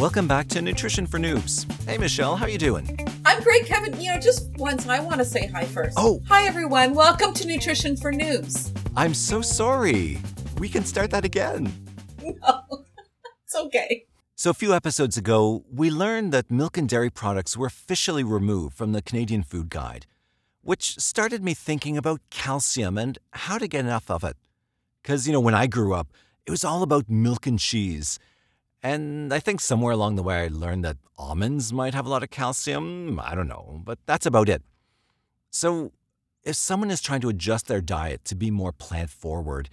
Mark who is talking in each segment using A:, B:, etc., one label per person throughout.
A: Welcome back to Nutrition for Noobs. Hey Michelle, how you doing?
B: I'm great, Kevin. You know, just once I want to say hi first.
A: Oh.
B: Hi everyone. Welcome to Nutrition for Noobs.
A: I'm so sorry. We can start that again.
B: No, it's okay.
A: So, a few episodes ago, we learned that milk and dairy products were officially removed from the Canadian Food Guide, which started me thinking about calcium and how to get enough of it. Because, you know, when I grew up, it was all about milk and cheese. And I think somewhere along the way I learned that almonds might have a lot of calcium. I don't know, but that's about it. So, if someone is trying to adjust their diet to be more plant forward,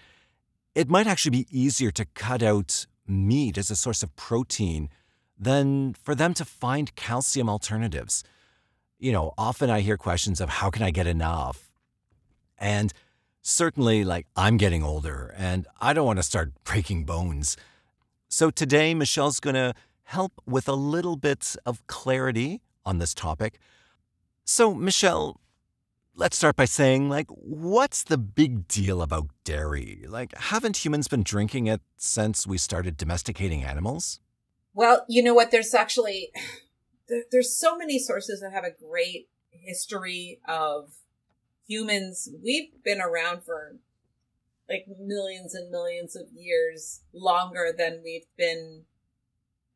A: it might actually be easier to cut out meat as a source of protein than for them to find calcium alternatives. You know, often I hear questions of how can I get enough? And certainly, like, I'm getting older and I don't want to start breaking bones. So today, Michelle's going to help with a little bit of clarity on this topic. So, Michelle, let's start by saying, like, what's the big deal about dairy? Like, haven't humans been drinking it since we started domesticating animals?
B: Well, you know what? There's actually there's so many sources that have a great history of humans. We've been around for like millions and millions of years longer than we've been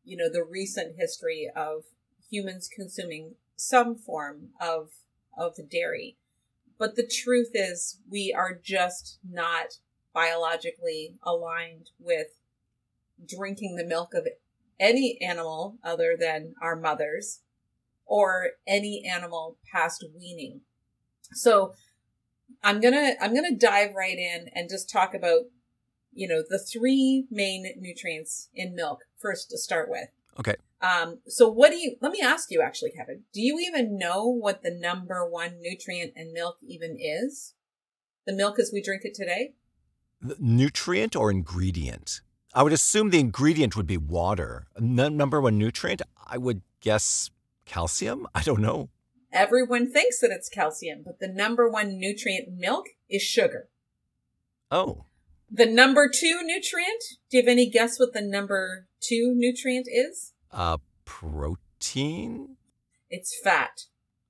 B: you know the recent history of humans consuming some form of of dairy. But the truth is we are just not biologically aligned with drinking the milk of any animal other than our mothers or any animal past weaning. So I'm gonna I'm gonna dive right in and just talk about you know the three main nutrients in milk first to start with.
A: Okay.
B: Um, so what do you? Let me ask you actually, Kevin. Do you even know what the number one nutrient in milk even is? The milk as we drink it today.
A: The nutrient or ingredient? I would assume the ingredient would be water. N- number one nutrient, I would guess calcium. I don't know.
B: Everyone thinks that it's calcium, but the number one nutrient in milk is sugar.
A: Oh.
B: The number two nutrient, do you have any guess what the number two nutrient is?
A: Uh, protein?
B: It's fat.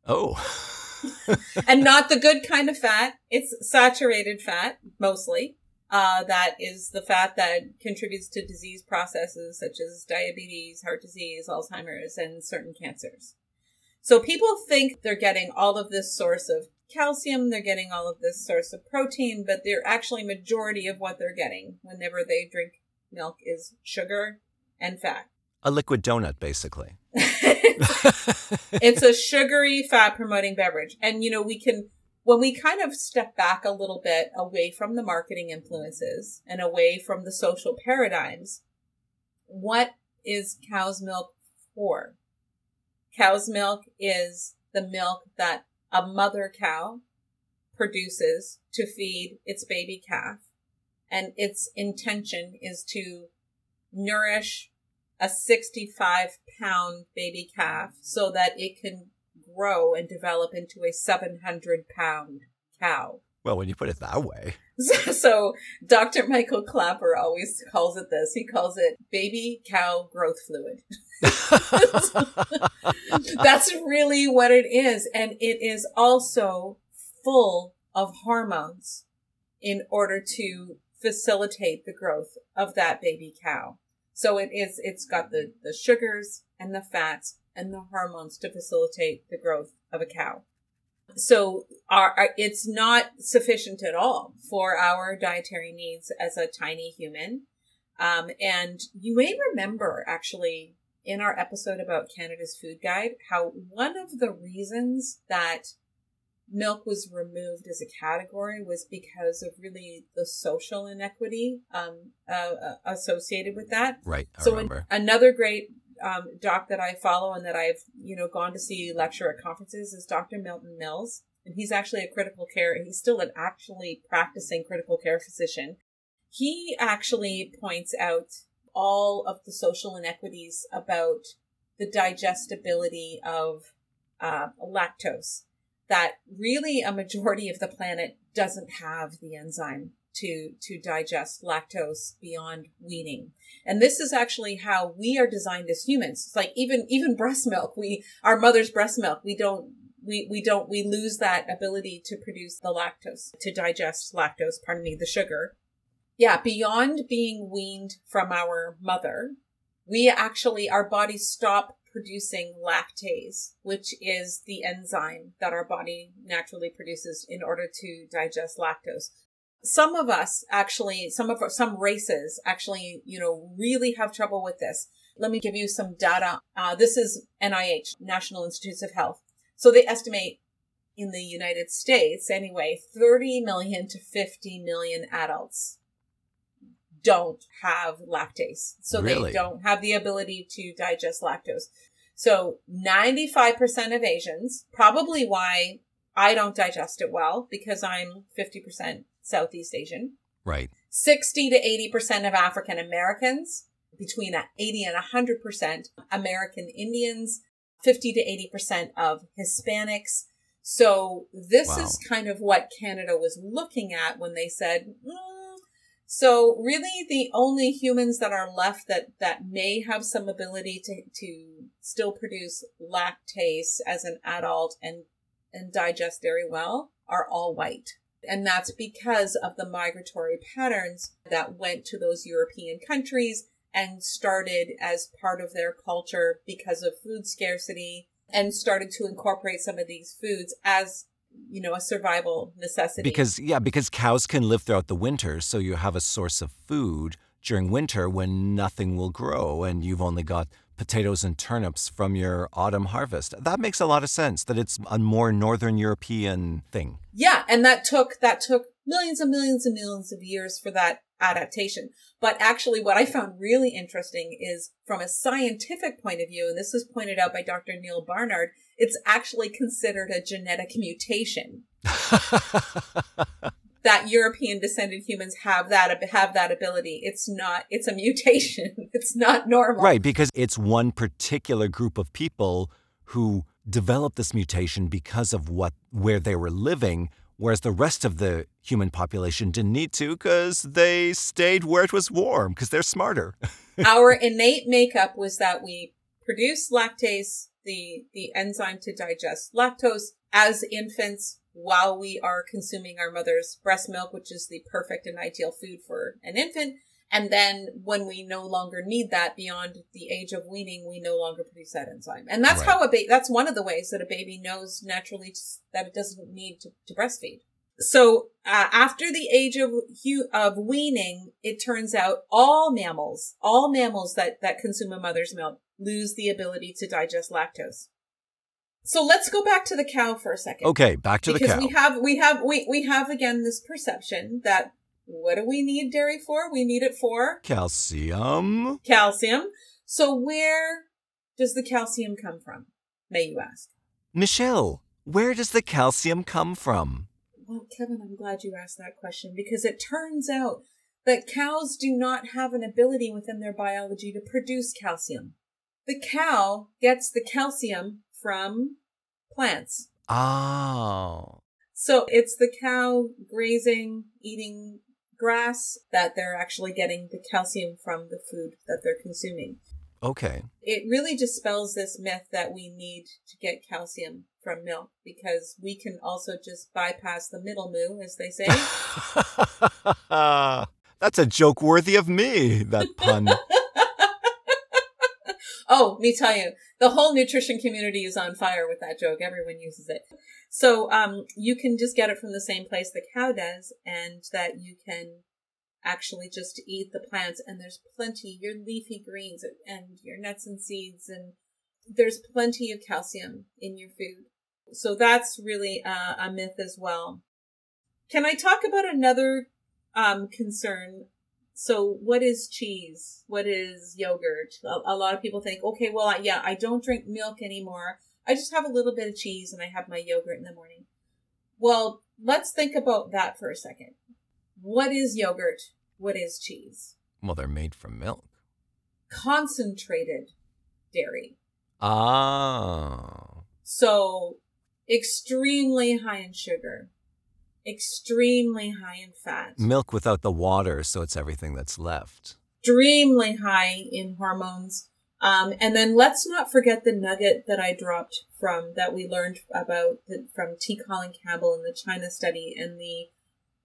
A: Oh.
B: and not the good kind of fat. It's saturated fat, mostly. Uh, that is the fat that contributes to disease processes such as diabetes, heart disease, Alzheimer's, and certain cancers. So people think they're getting all of this source of calcium, they're getting all of this source of protein, but they're actually majority of what they're getting whenever they drink milk is sugar and fat.
A: A liquid donut, basically.
B: it's a sugary fat promoting beverage. And, you know, we can, when we kind of step back a little bit away from the marketing influences and away from the social paradigms, what is cow's milk for? Cow's milk is the milk that a mother cow produces to feed its baby calf. And its intention is to nourish a 65 pound baby calf so that it can grow and develop into a 700 pound cow.
A: Well, when you put it that way.
B: So, so, Dr. Michael Klaper always calls it this. He calls it baby cow growth fluid. That's really what it is. And it is also full of hormones in order to facilitate the growth of that baby cow. So it is, it's got the, the sugars and the fats and the hormones to facilitate the growth of a cow. So our, our, it's not sufficient at all for our dietary needs as a tiny human. Um, and you may remember actually in our episode about Canada's food guide how one of the reasons that milk was removed as a category was because of really the social inequity um, uh, uh associated with that.
A: Right. I
B: so. An, another great um, doc that I follow and that I've you know gone to see lecture at conferences is Dr. Milton Mills, and he's actually a critical care. He's still an actually practicing critical care physician. He actually points out all of the social inequities about the digestibility of uh, lactose. That really a majority of the planet doesn't have the enzyme to to digest lactose beyond weaning. And this is actually how we are designed as humans. It's like even even breast milk we our mother's breast milk we don't we, we don't we lose that ability to produce the lactose to digest lactose pardon me the sugar. Yeah beyond being weaned from our mother we actually our bodies stop producing lactase which is the enzyme that our body naturally produces in order to digest lactose some of us actually, some of some races actually, you know, really have trouble with this. Let me give you some data. Uh, this is NIH, National Institutes of Health. So they estimate in the United States, anyway, 30 million to 50 million adults don't have lactase. So
A: Really?
B: they don't have the ability to digest lactose. So 95% of Asians, probably why I don't digest it well because I'm 50% Southeast Asian.
A: Right.
B: 60 to 80% of African Americans, between 80 and 100% American Indians, 50 to 80% of Hispanics. So this
A: Wow.
B: is kind of what Canada was looking at when they said, "Mm." so really the only humans that are left that, that may have some ability to, to still produce lactase as an adult and, and digest very well are all white. And that's because of the migratory patterns that went to those European countries and started as part of their culture because of food scarcity and started to incorporate some of these foods as, you know, a survival necessity.
A: Because yeah, because cows can live throughout the winter, so you have a source of food during winter when nothing will grow and you've only got potatoes and turnips from your autumn harvest. That makes a lot of sense that it's a more northern European thing.
B: Yeah, and that took that took millions and millions and millions of years for that adaptation. But actually what I found really interesting is from a scientific point of view, and this was pointed out by Dr. Neal Barnard, it's actually considered a genetic mutation that European descended humans have that have that ability. It's not it's a mutation. It's not normal.
A: Right, because it's one particular group of people who developed this mutation because of what where they were living, whereas the rest of the human population didn't need to because they stayed where it was warm because they're smarter.
B: Our innate makeup was that we produce lactase, the the enzyme to digest lactose as infants while we are consuming our mother's breast milk, which is the perfect and ideal food for an infant. And then when we no longer need that beyond the age of weaning, we no longer produce that enzyme. And that's
A: Right.
B: how a baby, that's one of the ways that a baby knows naturally that it doesn't need to, to breastfeed. So uh, after the age of of weaning, it turns out all mammals, all mammals that that consume a mother's milk, lose the ability to digest lactose. So let's go back to the cow for a second
A: Okay, back to the cow.
B: because we have we have we we have again this perception that what do we need dairy for? We need it for
A: Calcium.
B: calcium. So where does the calcium come from? May you ask?
A: Michelle, where does the calcium come from?
B: Well, Kevin, I'm glad you asked that question because it turns out that cows do not have an ability within their biology to produce calcium. The cow gets the calcium from plants.
A: Oh.
B: So it's the cow grazing, eating grass that they're actually getting the calcium from the food that they're consuming.
A: Okay.
B: It really dispels this myth that we need to get calcium from milk because we can also just bypass the middle moo, as they say.
A: That's a joke worthy of me, that pun.
B: oh, me tell you, the whole nutrition community is on fire with that joke. Everyone uses it. So, um, you can just get it from the same place the cow does and that you can actually just eat the plants and there's plenty, your leafy greens and your nuts and seeds and there's plenty of calcium in your food. So that's really uh, a myth as well. Can I talk about another um, concern so what is cheese? What is yogurt? A, a lot of people think, okay, well, I, yeah, I don't drink milk anymore. I just have a little bit of cheese and I have my yogurt in the morning. Well, let's think about that for a second. What is yogurt? What is cheese?
A: Well, they're made from milk.
B: Concentrated dairy.
A: Ah.
B: So extremely high in sugar. Extremely high in fat.
A: Milk without the water, so it's everything that's left.
B: Extremely high in hormones. Um, and then let's not forget the nugget that I dropped from that we learned about the, from T. Colin Campbell in the China study and the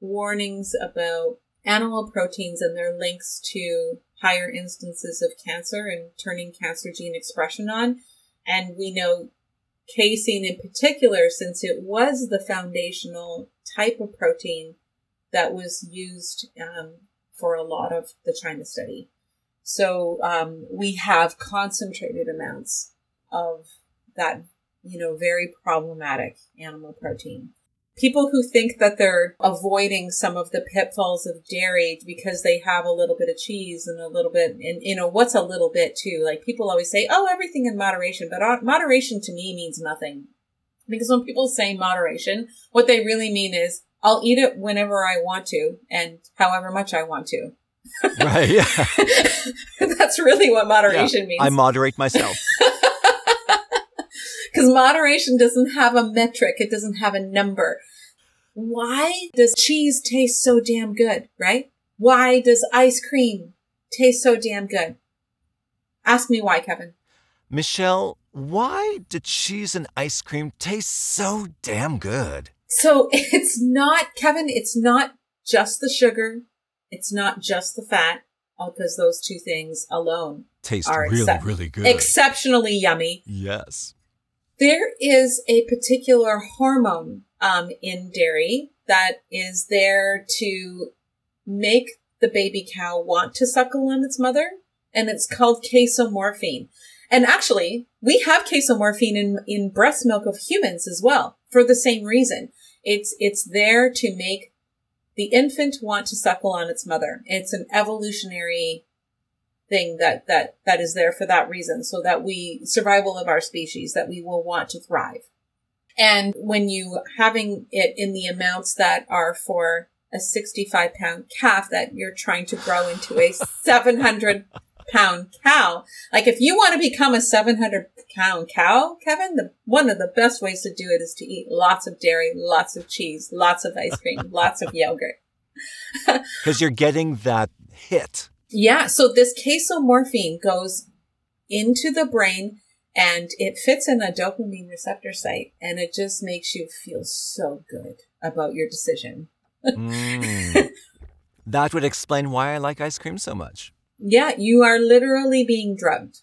B: warnings about animal proteins and their links to higher instances of cancer and turning cancer gene expression on. And we know casein in particular, since it was the foundational type of protein that was used um, for a lot of the China study. So um, we have concentrated amounts of that, you know, very problematic animal protein. People who think that they're avoiding some of the pitfalls of dairy because they have a little bit of cheese and a little bit, and you know, what's a little bit too? Like people always say, oh, everything in moderation, but moderation to me means nothing. Because when people say moderation, what they really mean is I'll eat it whenever I want to and however much I want to.
A: Right. Yeah.
B: That's really what moderation
A: Yeah,
B: means.
A: I moderate myself.
B: Because moderation doesn't have a metric, it doesn't have a number. Why does cheese taste so damn good, right? Why does ice cream taste so damn good? Ask me why, Kevin.
A: Michelle, why do cheese and ice cream taste so damn good?
B: So it's not, Kevin, it's not just the sugar. It's not just the fat, because those two things alone
A: Taste
B: Are
A: really, really good.
B: exceptionally yummy.
A: yes.
B: There is a particular hormone um, in dairy that is there to make the baby cow want to suckle on its mother, and it's called casomorphine. And actually, we have casomorphine in, in breast milk of humans as well for the same reason. It's it's there to make the infant want to suckle on its mother. It's an evolutionary thing that that that is there for that reason so that we survival of our species that we will want to thrive and when you having it in the amounts that are for a 65 pound calf that you're trying to grow into a 700 pound cow like if you want to become a 700 pound cow kevin the one of the best ways to do it is to eat lots of dairy lots of cheese lots of ice cream lots of yogurt
A: Because you're getting that hit.
B: Yeah, so this casomorphine goes into the brain and it fits in a dopamine receptor site and it just makes you feel so good about your decision.
A: Mm. that would explain why I like ice cream so much.
B: Yeah, you are literally being drugged.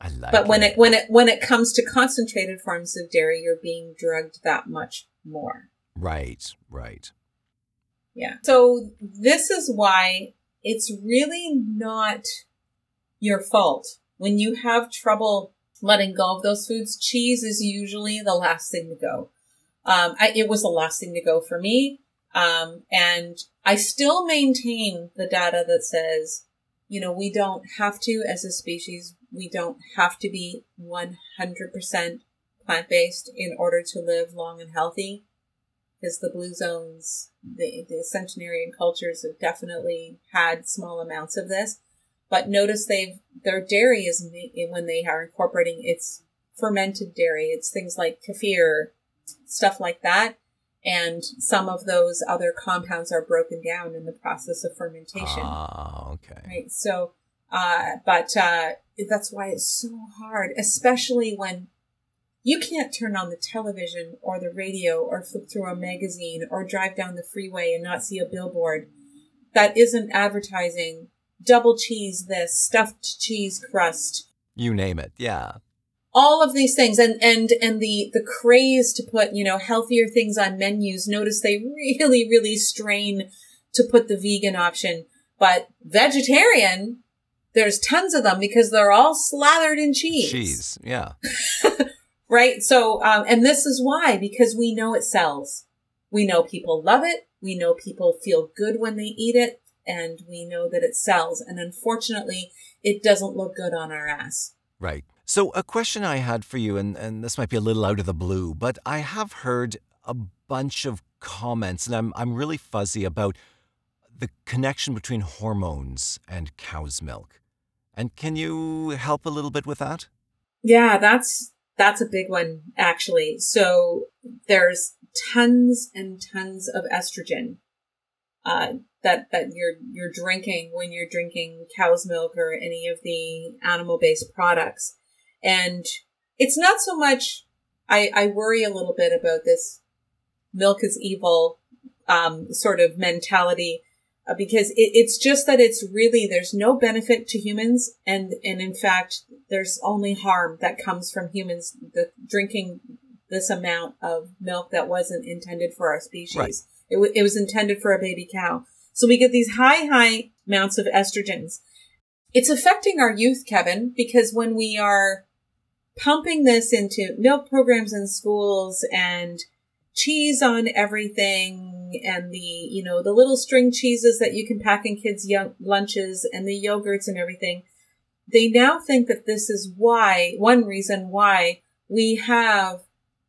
A: I like
B: But when
A: it.
B: it when it when it comes to concentrated forms of dairy, you're being drugged that much more.
A: Right, right.
B: Yeah. So this is why it's really not your fault when you have trouble letting go of those foods. Cheese is usually the last thing to go. Um, I, it was the last thing to go for me. Um, and I still maintain the data that says, you know, we don't have to, as a species, we don't have to be 100% plant based in order to live long and healthy because the blue zones, the, the centenarian cultures have definitely had small amounts of this. But notice they've, their dairy is, when they are incorporating, it's fermented dairy. It's things like kefir, stuff like that. And some of those other compounds are broken down in the process of fermentation.
A: Ah, okay.
B: Right. So, uh, but, uh, that's why it's so hard, especially when you can't turn on the television or the radio or flip through a magazine or drive down the freeway and not see a billboard that isn't advertising double cheese this, stuffed cheese crust,
A: You name it. Yeah.
B: all of these things and and and the the craze to put you know healthier things on menus notice they really really strain to put the vegan option but vegetarian there's tons of them because they're all slathered in cheese
A: Cheese. Yeah.
B: right so um, and this is why because we know it sells we know people love it we know people feel good when they eat it and we know that it sells and unfortunately it doesn't look good on our ass
A: Right. So, a question I had for you, and, and this might be a little out of the blue, but I have heard a bunch of comments, and I'm, I'm really fuzzy about the connection between hormones and cow's milk. And can you help a little bit with that?
B: Yeah, that's that's a big one actually. So there's tons and tons of estrogen uh, that that you're you're drinking when you're drinking cow's milk or any of the animal based products, and it's not so much. I I worry a little bit about this milk is evil um, sort of mentality Uh, because it, it's just that it's really there's no benefit to humans and and in fact there's only harm that comes from humans the drinking this amount of milk that wasn't intended for our species. Right. it, w- it was intended for a baby cow. So we get these high high amounts of estrogens. It's affecting our youth kevin because when we are pumping this into milk programs in schools and cheese on everything and the, you know, the little string cheeses that you can pack in kids' young lunches and the yogurts and everything. They now think that this is why, one reason why we have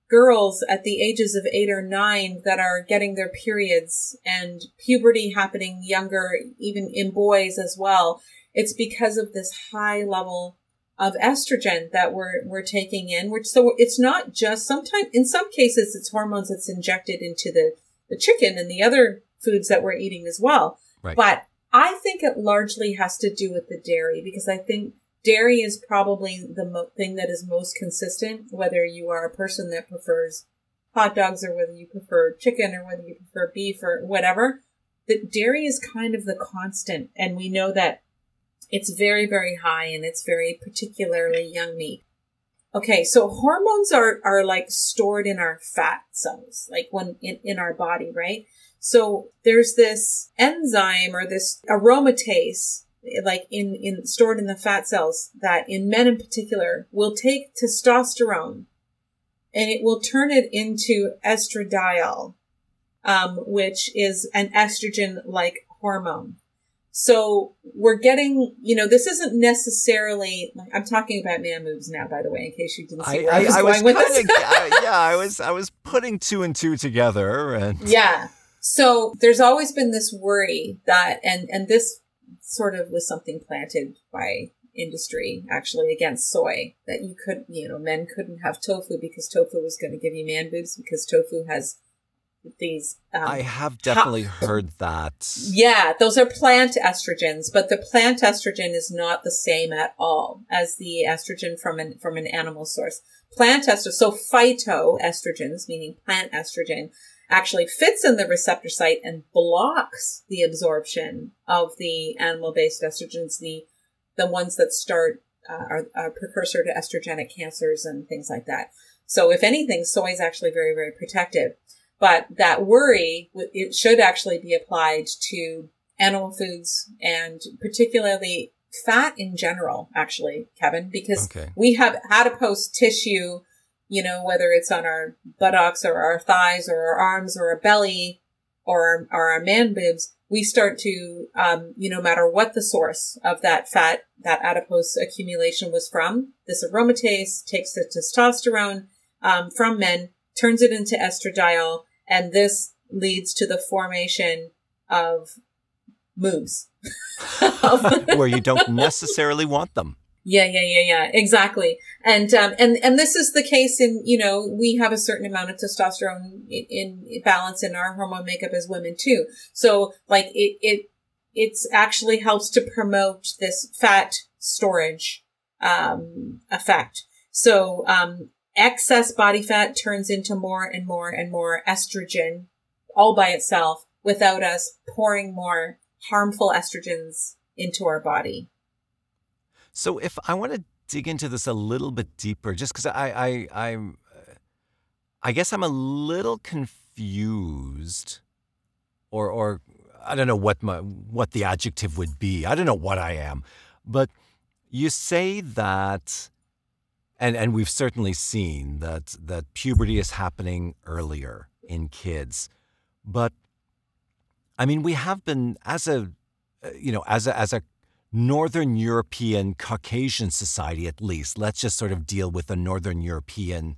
B: girls at the ages of eight or nine that are getting their periods and puberty happening younger, even in boys as well. It's because of this high level of estrogen that we're we're taking in which so it's not just sometimes in some cases it's hormones that's injected into the the chicken and the other foods that we're eating as well right. but i think it largely has to do with the dairy because i think dairy is probably the mo- thing that is most consistent whether you are a person that prefers hot dogs or whether you prefer chicken or whether you prefer beef or whatever that dairy is kind of the constant and we know that it's very, very high and it's very particularly young meat. Okay, so hormones are, are like stored in our fat cells, like when in, in our body, right? So there's this enzyme or this aromatase, like in, in stored in the fat cells that in men in particular will take testosterone and it will turn it into estradiol, um, which is an estrogen like hormone. So we're getting, you know, this isn't necessarily. I'm talking about man moobs now, by the way, in case you didn't see where I, I, was I going was with this.
A: yeah, I was, I was putting two and two together, and
B: yeah. So there's always been this worry that, and and this sort of was something planted by industry actually against soy that you could, you know, men couldn't have tofu because tofu was going to give you man boobs because tofu has these.
A: Um, I have definitely heard that.
B: Yeah, those are plant estrogens, but the plant estrogen is not the same at all as the estrogen from an from an animal source. Plant estrogen, so phytoestrogens, meaning plant estrogen, actually fits in the receptor site and blocks the absorption of the animal-based estrogens, the the ones that start uh, are, are precursor to estrogenic cancers and things like that. So if anything, soy is actually very, very protective. But that worry, it should actually be applied to animal foods and particularly fat in general, actually, Kevin, because okay. we have adipose tissue, you know, whether it's on our buttocks or our thighs or our arms or our belly or, or our man boobs, we start to, um, you know, no matter what the source of that fat, that adipose accumulation was from, this aromatase takes the testosterone um, from men, turns it into estradiol, and this leads to the formation of moobs
A: where you don't necessarily want them.
B: Yeah, yeah, yeah, yeah, exactly. And um, and and this is the case in you know we have a certain amount of testosterone in, in balance in our hormone makeup as women too. So like it it it's actually helps to promote this fat storage um, effect. So um, excess body fat turns into more and more and more estrogen all by itself without us pouring more harmful estrogens into our body.
A: So if I want to dig into this a little bit deeper, just because I, I, I'm, uh, I guess I'm a little confused, or, or I don't know what my, what the adjective would be. I don't know what I am, but you say that and and we've certainly seen that that puberty is happening earlier in kids. But i mean we have been as a you know as a as a northern european caucasian society at least let's just sort of deal with the northern european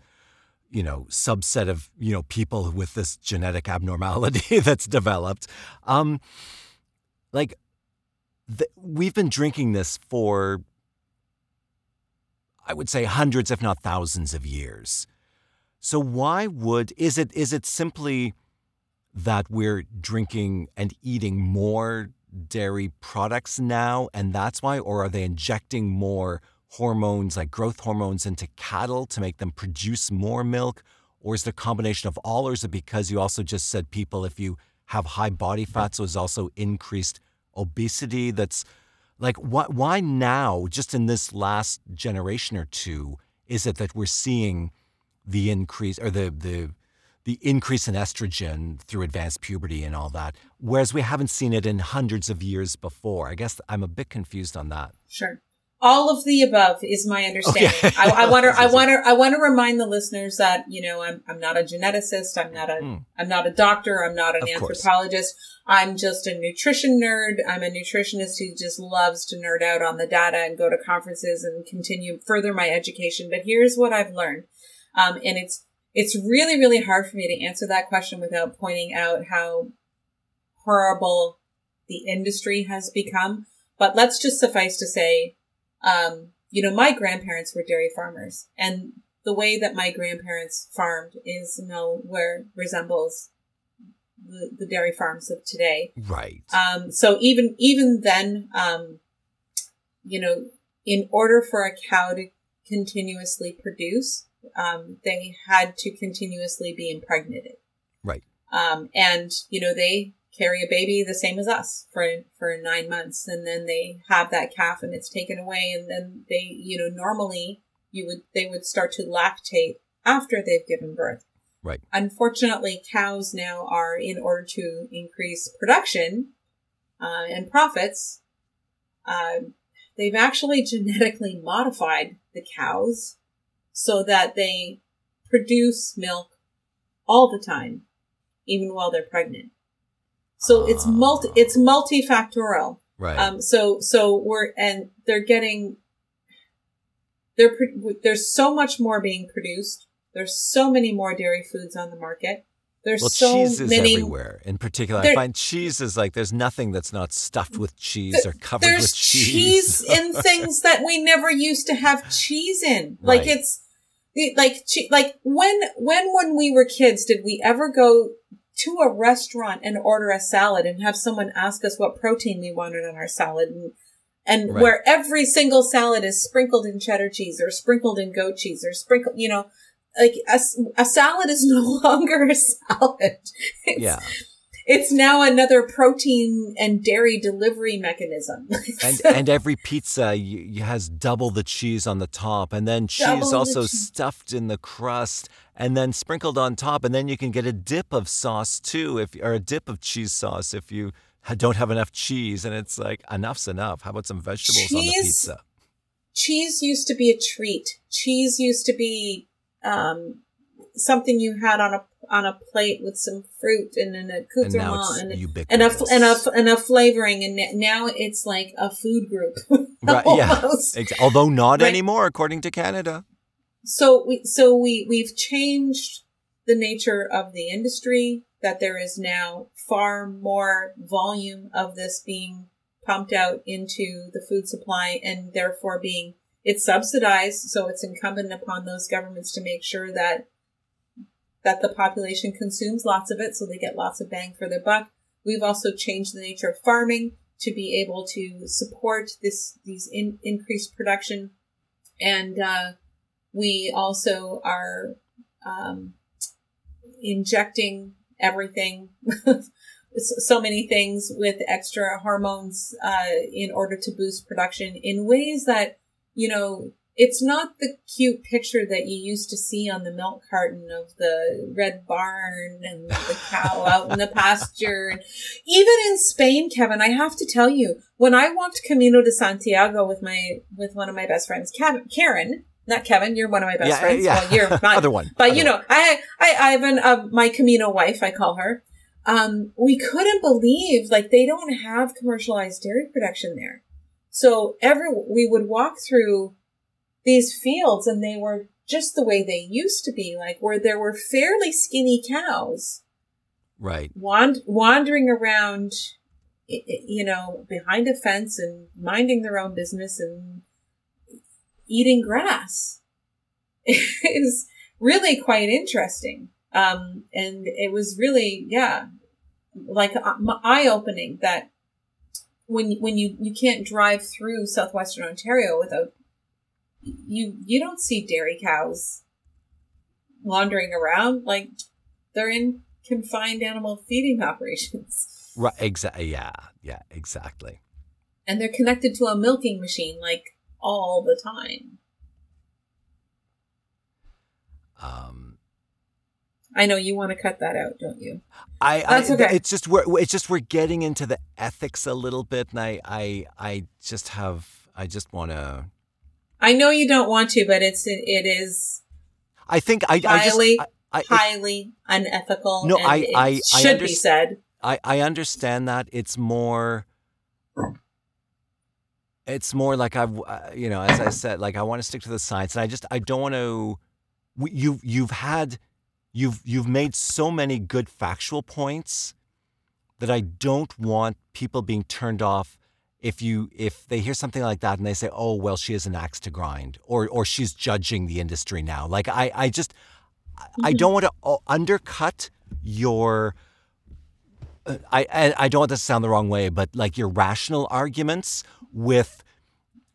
A: you know subset of you know people with this genetic abnormality that's developed. Um like we've been drinking this for I would say hundreds, if not thousands of years. So why would is it is it simply that we're drinking and eating more dairy products now and that's why or are they injecting more hormones like growth hormones into cattle to make them produce more milk or is it a combination of all or is it because you also just said people if you have high body fat so is also increased obesity that's like what why now just in this last generation or two is it that we're seeing the increase or the the the increase in estrogen through advanced puberty and all that, whereas we haven't seen it in hundreds of years before. I guess I'm a bit confused on that.
B: Sure. All of the above is my understanding. Okay. I want to, I want to, I want to remind the listeners that you know I'm, I'm not a geneticist. I'm not a, am hmm. not a doctor. I'm not an of anthropologist. Course. I'm just a nutrition nerd. I'm a nutritionist who just loves to nerd out on the data and go to conferences and continue further my education. But here's what I've learned, um, and it's it's really, really hard for me to answer that question without pointing out how horrible the industry has become. But let's just suffice to say, um, you know, my grandparents were dairy farmers and the way that my grandparents farmed is nowhere resembles the, the dairy farms of today.
A: Right.
B: Um, so even, even then, um, you know, in order for a cow to continuously produce, um, they had to continuously be impregnated.
A: Right.
B: Um, and you know they carry a baby the same as us for for nine months, and then they have that calf, and it's taken away, and then they, you know, normally you would they would start to lactate after they've given birth.
A: Right.
B: Unfortunately, cows now are in order to increase production uh, and profits. Uh, they've actually genetically modified the cows so that they produce milk all the time, even while they're pregnant. So it's multi, it's multifactorial.
A: Right.
B: Um, so, so we're, and they're getting, they're, there's so much more being produced. There's so many more dairy foods on the market. There's
A: well,
B: so
A: cheese is
B: many,
A: everywhere. In particular, I find cheese is like there's nothing that's not stuffed with cheese or covered with
B: cheese. There's cheese in things that we never used to have cheese in. Like right. it's like like when when when we were kids did we ever go to a restaurant and order a salad and have someone ask us what protein we wanted on our salad and and right. where every single salad is sprinkled in cheddar cheese or sprinkled in goat cheese or sprinkled you know like a, a salad is no longer a salad
A: it's, yeah
B: it's now another protein and dairy delivery mechanism.
A: and and every pizza has double the cheese on the top, and then cheese double also the stuffed in the crust, and then sprinkled on top, and then you can get a dip of sauce too, if or a dip of cheese sauce if you don't have enough cheese, and it's like enough's enough. How about some vegetables cheese, on the pizza?
B: Cheese used to be a treat. Cheese used to be um, something you had on a on a plate with some fruit and then a accoutrement and, and, and, a and a and a flavoring and now it's like a food group.
A: right, yeah. Although not right. anymore according to Canada.
B: So we so we we've changed the nature of the industry that there is now far more volume of this being pumped out into the food supply and therefore being it's subsidized so it's incumbent upon those governments to make sure that that the population consumes lots of it, so they get lots of bang for their buck. We've also changed the nature of farming to be able to support this these in, increased production, and uh, we also are um, injecting everything. so many things with extra hormones uh, in order to boost production in ways that you know it's not the cute picture that you used to see on the milk carton of the red barn and the cow out in the pasture. And even in Spain, Kevin, I have to tell you, when I walked Camino de Santiago with my, with one of my best friends, Karen, not Kevin, you're one of my best
A: yeah,
B: friends.
A: Yeah.
B: Well, you're
A: not, other one.
B: But
A: other
B: you know, one. I, I, Ivan, uh, my Camino wife, I call her. Um, we couldn't believe like they don't have commercialized dairy production there. So every, we would walk through these fields and they were just the way they used to be, like where there were fairly skinny cows.
A: Right.
B: Wand- wandering around, you know, behind a fence and minding their own business and eating grass. is really quite interesting. Um, and it was really, yeah, like uh, eye opening that when when you you can't drive through southwestern Ontario without you you don't see dairy cows wandering around like they're in confined animal feeding operations.
A: Right. Exactly. Yeah. Yeah. Exactly.
B: And they're connected to a milking machine like all the time. Um. I know you want to cut that out, don't you?
A: I, That's I, okay. It's just we're it's just we're getting into the ethics a little bit, and I I I just have I just want to.
B: I know you don't want to, but it's it is.
A: I think I
B: highly
A: I just,
B: I, highly unethical.
A: No, I I
B: should be said.
A: I I understand that it's more. It's more like I've uh, you know as I said like I want to stick to the science and I just I don't want to. You've you've had you've you've made so many good factual points that I don't want people being turned off if you if they hear something like that and they say, "Oh, well, she has an axe to grind," or or she's judging the industry now. Like I I just I mm-hmm. don't want to undercut your. Uh, I, I don't want this to sound the wrong way, but like your rational arguments with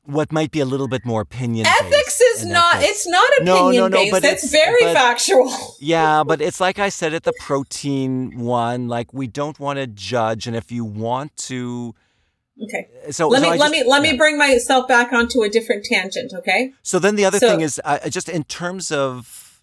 A: what might be a little bit more opinion.
B: Ethics is not. Ethics. It's not opinion no, no, no, based. But it's, it's very but, factual.
A: yeah, but it's like I said at the protein one. Like we don't want to judge, and if you want to.
B: Okay. So let so me just, let me let yeah. me bring myself back onto a different tangent. Okay.
A: So then the other so, thing is uh, just in terms of.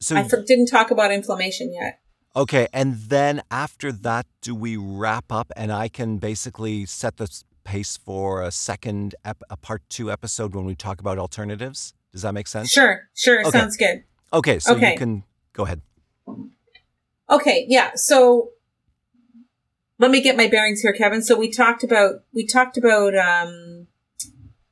B: So I didn't talk about inflammation yet.
A: Okay, and then after that, do we wrap up, and I can basically set the pace for a second, ep- a part two episode when we talk about alternatives? Does that make sense?
B: Sure, sure. Okay. Sounds good.
A: Okay, so okay. you can go ahead.
B: Okay, yeah. So let me get my bearings here, Kevin. So we talked about we talked about um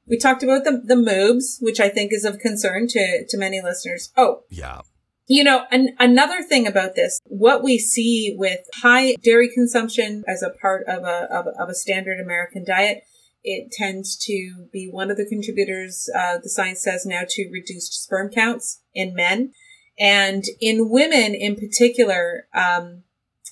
B: we talked about the the moobs, which I think is of concern to to many listeners. Oh,
A: yeah.
B: You know, an, another thing about this, what we see with high dairy consumption as a part of a, of, of a standard American diet, it tends to be one of the contributors, uh, the science says now, to reduced sperm counts in men. And in women in particular, um,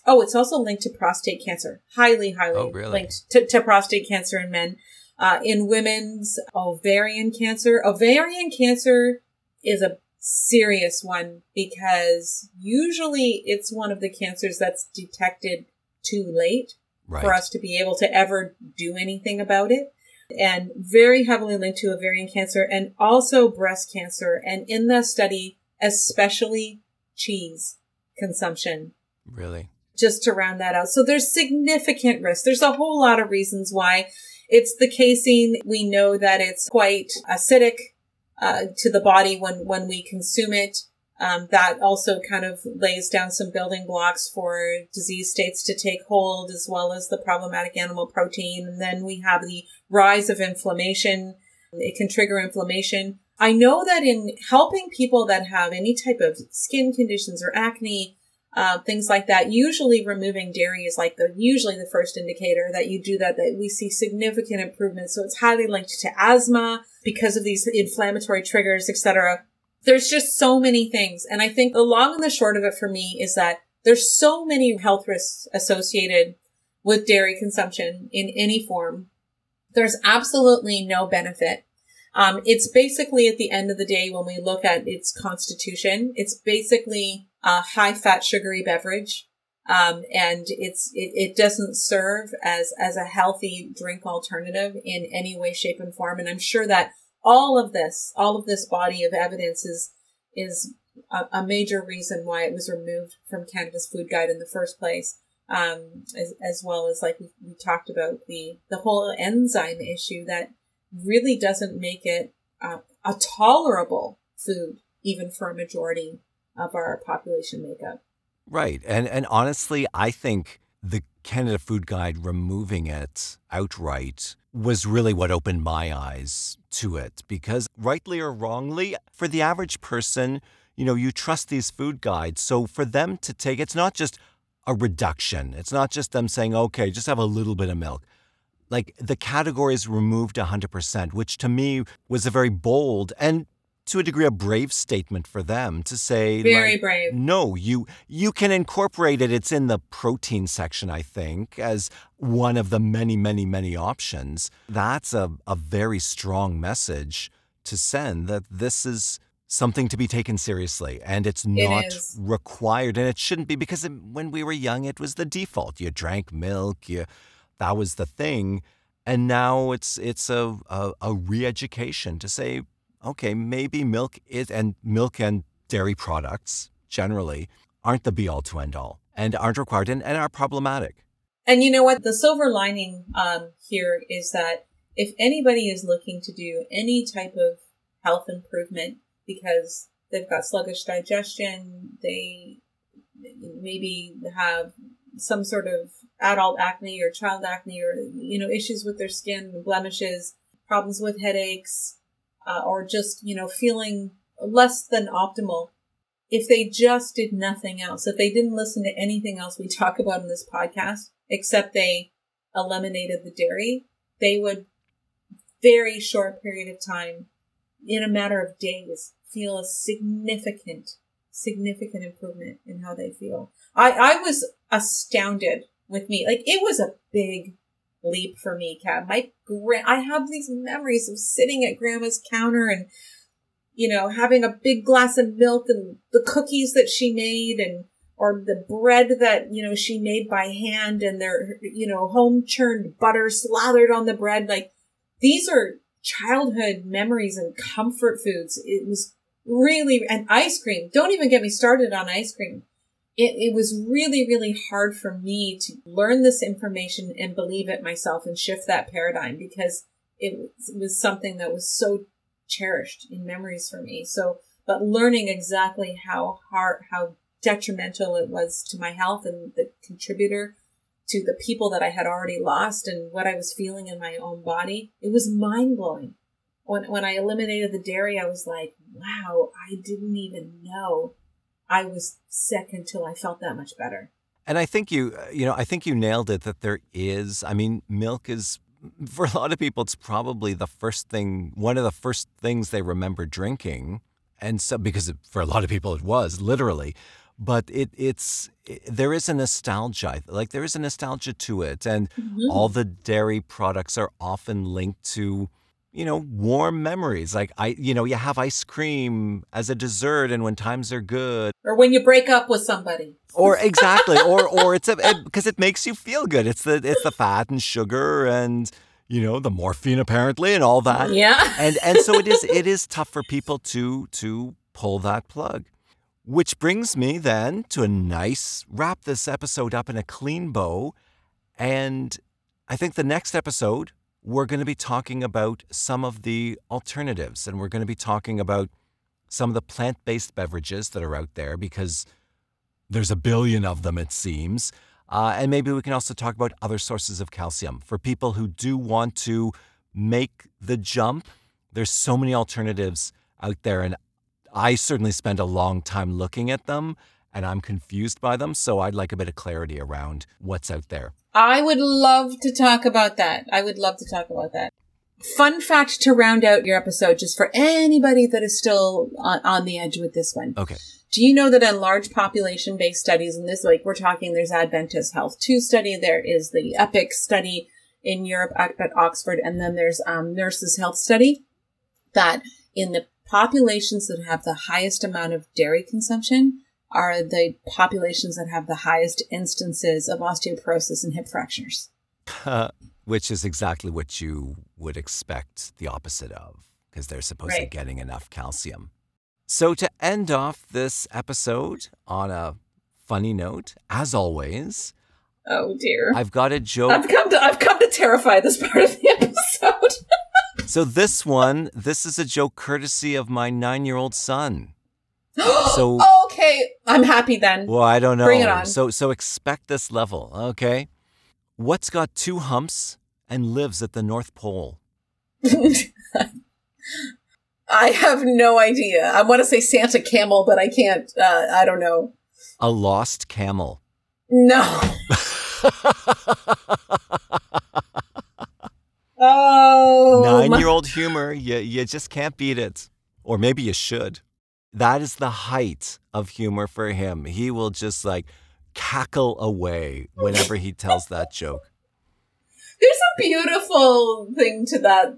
B: oh, it's also linked to prostate cancer. Highly, highly oh, really? linked to, to, prostate cancer in men. Uh, in women's ovarian cancer, ovarian cancer is a serious one because usually it's one of the cancers that's detected too late right. for us to be able to ever do anything about it. And very heavily linked to ovarian cancer and also breast cancer. And in the study, especially cheese consumption.
A: Really?
B: Just to round that out. So there's significant risk. There's a whole lot of reasons why it's the casein. We know that it's quite acidic uh, to the body when when we consume it. Um, that also kind of lays down some building blocks for disease states to take hold, as well as the problematic animal protein. And then we have the rise of inflammation. It can trigger inflammation. I know that in helping people that have any type of skin conditions or acne, uh, things like that. Usually removing dairy is like the, usually the first indicator that you do that, that we see significant improvements. So it's highly linked to asthma because of these inflammatory triggers, etc. There's just so many things. And I think the long and the short of it for me is that there's so many health risks associated with dairy consumption in any form. There's absolutely no benefit. Um, it's basically at the end of the day when we look at its constitution, it's basically a high fat sugary beverage. Um, and it's, it, it doesn't serve as, as a healthy drink alternative in any way, shape and form. And I'm sure that all of this, all of this body of evidence is, is a, a major reason why it was removed from Canada's food guide in the first place. Um, as, as well as like we, we talked about the, the whole enzyme issue that really doesn't make it uh, a tolerable food, even for a majority of our population makeup.
A: Right. And and honestly, I think the Canada Food Guide removing it outright was really what opened my eyes to it because rightly or wrongly for the average person, you know, you trust these food guides. So for them to take it's not just a reduction. It's not just them saying, "Okay, just have a little bit of milk." Like the categories removed 100%, which to me was a very bold and to a degree a brave statement for them to say
B: Very
A: like,
B: brave.
A: no you you can incorporate it it's in the protein section i think as one of the many many many options that's a, a very strong message to send that this is something to be taken seriously and it's not
B: is.
A: required and it shouldn't be because it, when we were young it was the default you drank milk you that was the thing and now it's it's a, a, a re-education to say okay maybe milk is and milk and dairy products generally aren't the be all to end all and aren't required and, and are problematic
B: And you know what? The silver lining um, here is that if anybody is looking to do any type of health improvement because they've got sluggish digestion, they maybe have some sort of adult acne or child acne or you know issues with their skin, blemishes, problems with headaches, uh, or just you know feeling less than optimal if they just did nothing else, if they didn't listen to anything else we talk about in this podcast, except they eliminated the dairy, they would very short period of time, in a matter of days, feel a significant, significant improvement in how they feel. I, I was astounded with me. Like it was a big leap for me, Kat. My gra- I have these memories of sitting at grandma's counter and you know, having a big glass of milk and the cookies that she made and or the bread that, you know, she made by hand and their, you know, home churned butter slathered on the bread. Like these are childhood memories and comfort foods. It was really, and ice cream. Don't even get me started on ice cream. It, it was really, really hard for me to learn this information and believe it myself and shift that paradigm because it was, it was something that was so cherished in memories for me. So, but learning exactly how hard, how detrimental it was to my health and the contributor to the people that I had already lost and what I was feeling in my own body, it was mind blowing. When, when I eliminated the dairy, I was like, wow, I didn't even know I was sick until I felt that much better.
A: And I think you, you know, I think you nailed it that there is, I mean, milk is, for a lot of people, it's probably the first thing, one of the first things they remember drinking. And so, because it, for a lot of people it was literally, but it, it's, it, there is a nostalgia, like there is a nostalgia to it. And
B: Mm-hmm.
A: all the dairy products are often linked to, you know, warm memories. Like I, you know, you have ice cream as a dessert and when times are good
B: Or when you break up with somebody.
A: or exactly or or it's a because it, makes you feel good it's the it's the fat and sugar and you know the morphine apparently and all that
B: Yeah.
A: and and so it is it is tough for people to to pull that plug which brings me then to a nice wrap this episode up in a clean bow and i think the next episode we're going to be talking about some of the alternatives and we're going to be talking about some of the plant-based beverages that are out there because there's a billion of them, it seems. Uh, and maybe we can also talk about other sources of calcium for people who do want to make the jump. There's so many alternatives out there, and I certainly spend a long time looking at them, and I'm confused by them. So I'd like a bit of clarity around what's out there.
B: I would love to talk about that. I would love to talk about that. Fun fact to round out your episode, just for anybody that is still on, on the edge with this one.
A: Okay.
B: Do you know that in large population based studies, and this, like we're talking, there's Adventist Health 2 study, there is the EPIC study in Europe at, at Oxford, and then there's um, Nurses Health study, that in the populations that have the highest amount of dairy consumption are the populations that have the highest instances of osteoporosis and hip fractures.
A: Uh, which is exactly what you would expect the opposite of, because they're supposed to be getting enough calcium. So, to end off this episode on a funny note, as always,
B: Oh dear.
A: I've got a joke.
B: I've come to I've come to terrify this part of the episode.
A: So, this one, this is a joke courtesy of my nine year old son. So-
B: okay, I'm happy then.
A: Well, I don't know.
B: Bring it on.
A: So, so expect this level, okay? What's got two humps and lives at the North Pole?
B: I have no idea. I want to say Santa Camel, but I can't. Uh, I don't know.
A: A lost camel.
B: No. Oh,
A: Nine year old humor, you, you just can't beat it. Or maybe you should. That is the height of humor for him. He will just like cackle away whenever he tells that joke.
B: There's a beautiful thing to that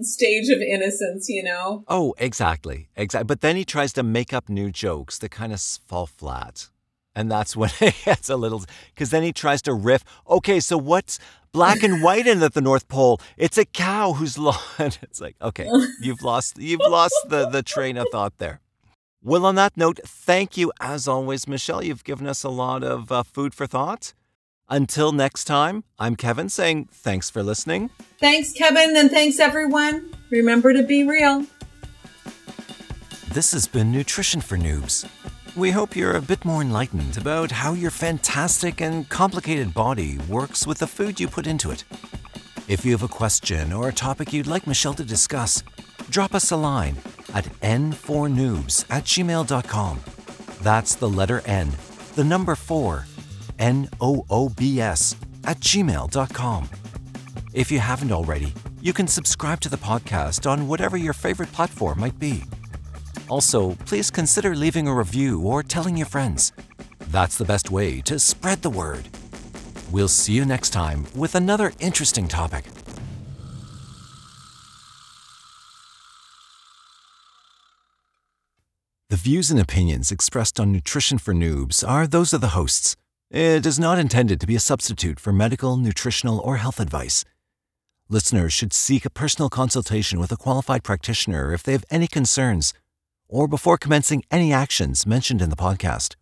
B: stage of innocence, you know?
A: Oh, exactly. Exactly. But then he tries to make up new jokes that kind of fall flat. And that's when it gets a little, because then he tries to riff. Okay, so what's black and white in at the North Pole? It's a cow who's lost. It's like, okay, you've lost, you've lost the the train of thought there. Well, on that note, thank you as always, Michelle. You've given us a lot of uh, food for thought. Until next time, I'm Kevin saying thanks for listening.
B: Thanks, Kevin, and thanks, everyone. Remember to be real.
A: This has been Nutrition for Noobs. We hope you're a bit more enlightened about how your fantastic and complicated body works with the food you put into it. If you have a question or a topic you'd like Michelle to discuss, drop us a line at n4noobs at gmail.com. That's the letter N, the number 4, N O O B S, at gmail.com. If you haven't already, you can subscribe to the podcast on whatever your favorite platform might be. Also, please consider leaving a review or telling your friends. That's the best way to spread the word. We'll see you next time with another interesting topic. The views and opinions expressed on Nutrition for Noobs are those of the hosts. It is not intended to be a substitute for medical, nutritional, or health advice. Listeners should seek a personal consultation with a qualified practitioner if they have any concerns or before commencing any actions mentioned in the podcast.